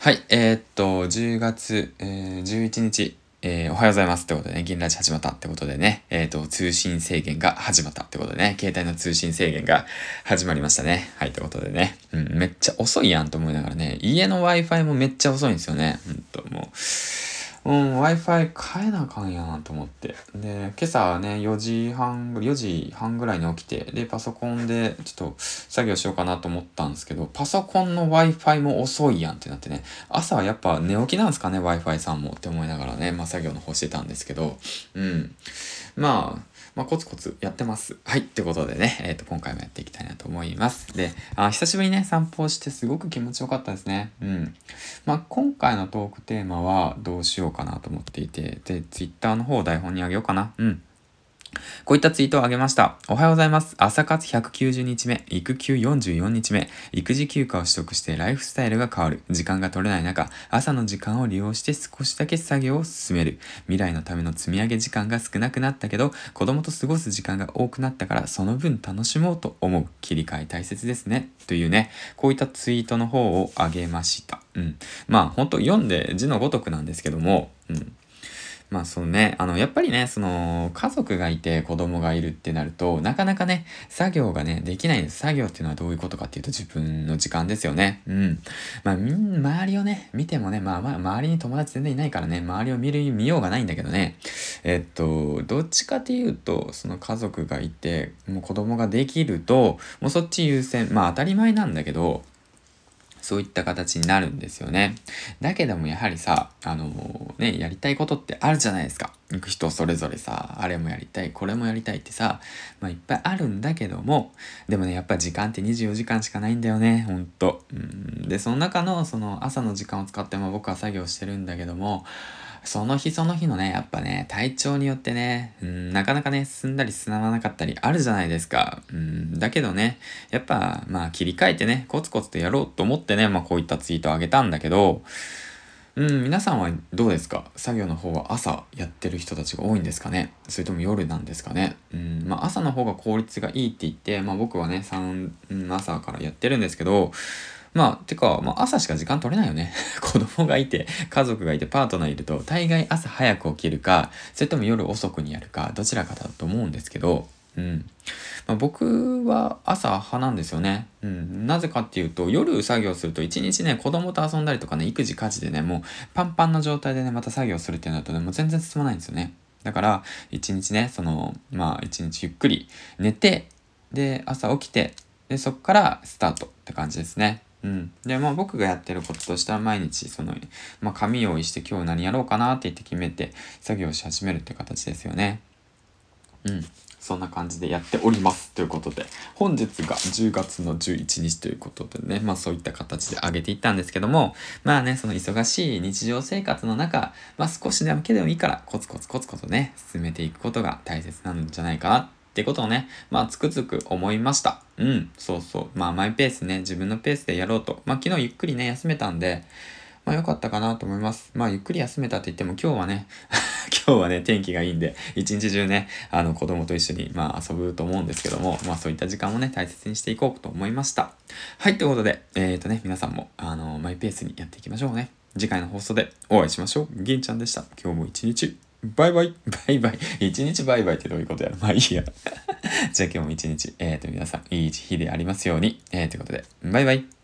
はい、えー、っと、10月、えー、11日、えー、おはようございますってことでね、銀ラジ始まったってことでね、えっ、と、通信制限が始まったってことでね、携帯の通信制限が始まりましたね。はい、ってことでね、うん、めっちゃ遅いやんと思いながらね、家の Wi-Fi もめっちゃ遅いんですよね。ほんと、もう。うん、Wi-Fi 変えなあかんやなと思って。で、今朝ね、4時半、4時半ぐらいに起きて、で、パソコンでちょっと作業しようかなと思ったんですけど、パソコンの Wi-Fi も遅いやんってなってね、朝はやっぱ寝起きなんですかね、Wi-Fi さんもって思いながらね、まあ作業の方してたんですけど、うん。まあ、まあ、コツコツやってます。はい。ってことでね、えっ、ー、と、今回もやっていきたいなと思います。で、あ、久しぶりにね、散歩をしてすごく気持ちよかったですね。うん。まあ、今回のトークテーマはどうしようかなと思っていて、で、Twitter の方を台本にあげようかな。うん。こういったツイートをあげました。おはようございます。朝活190日目、育休44日目、育児休暇を取得してライフスタイルが変わる。時間が取れない中、朝の時間を利用して少しだけ作業を進める。未来のための積み上げ時間が少なくなったけど、子供と過ごす時間が多くなったから、その分楽しもうと思う。切り替え大切ですね。というね、こういったツイートの方をあげました。うん。まあ、ほんと読んで字のごとくなんですけども、うん。まあそうね、あの、やっぱりね、その、家族がいて子供がいるってなると、なかなかね、作業がね、できないんです。作業っていうのはどういうことかっていうと、自分の時間ですよね。うん。まあ、み、周りをね、見てもね、まあまあ、周りに友達全然いないからね、周りを見る、見ようがないんだけどね、えっと、どっちかっていうと、その家族がいて、もう子供ができると、もうそっち優先、まあ当たり前なんだけど、そういった形になるんですよね。だけどもやはりさ、あのー、ね、やりたいことってあるじゃないですか。行く人それぞれさ、あれもやりたい、これもやりたいってさ、まあいっぱいあるんだけども、でもね、やっぱ時間って24時間しかないんだよね、ほんと。うん、で、その中のその朝の時間を使っても僕は作業してるんだけども、その日その日のね、やっぱね、体調によってね、うん、なかなかね、進んだり進まなかったりあるじゃないですか。うん、だけどね、やっぱ、まあ切り替えてね、コツコツとやろうと思ってね、まあこういったツイートをあげたんだけど、うん、皆さんはどうですか？作業の方は朝やってる人たちが多いんですかね？それとも夜なんですかね？うん、まあ朝の方が効率がいいって言って、まあ僕はね、3、朝からやってるんですけど、まあ、てか、まあ、朝しか時間取れないよね。子供がいて、家族がいて、パートナーいると、大概朝早く起きるか、それとも夜遅くにやるか、どちらかだと思うんですけど、うん。まあ、僕は朝派なんですよね。うん。なぜかっていうと、夜作業すると一日ね、子供と遊んだりとかね、育児家事でね、もうパンパンな状態でね、また作業するってなるとね、もう全然進まないんですよね。だから、一日ね、その、まあ一日ゆっくり寝て、で、朝起きて、で、そっからスタートって感じですね。うん。で、まあ僕がやってることとしては毎日、その、まあ紙用意して今日何やろうかなって言って決めて作業し始めるって形ですよね。うん。そんな感じでやっております。ということで、本日が10月の11日ということでね、まあそういった形で上げていったんですけども、まあね、その忙しい日常生活の中、まあ少しだけでもいいからコツコツコツコツね、進めていくことが大切なんじゃないかなってことをね、まあつくづく思いました。うん、そうそう。まあマイペースね、自分のペースでやろうと。まあ昨日ゆっくりね、休めたんで、まあ良かったかなと思います。まあゆっくり休めたって言っても今日はね、今日はね、天気がいいんで、一日中ね、あの子供と一緒にまあ遊ぶと思うんですけども、まあそういった時間もね、大切にしていこうと思いました。はい、ということで、えっ、ー、とね、皆さんも、あの、マイペースにやっていきましょうね。次回の放送でお会いしましょう。銀ちゃんでした。今日も一日バイバイ。バイバイ。一日バイバイってどういうことやまあいいや。じゃあ今日も一日、えっ、ー、と皆さん、いい日でありますように。えー、ということで、バイバイ。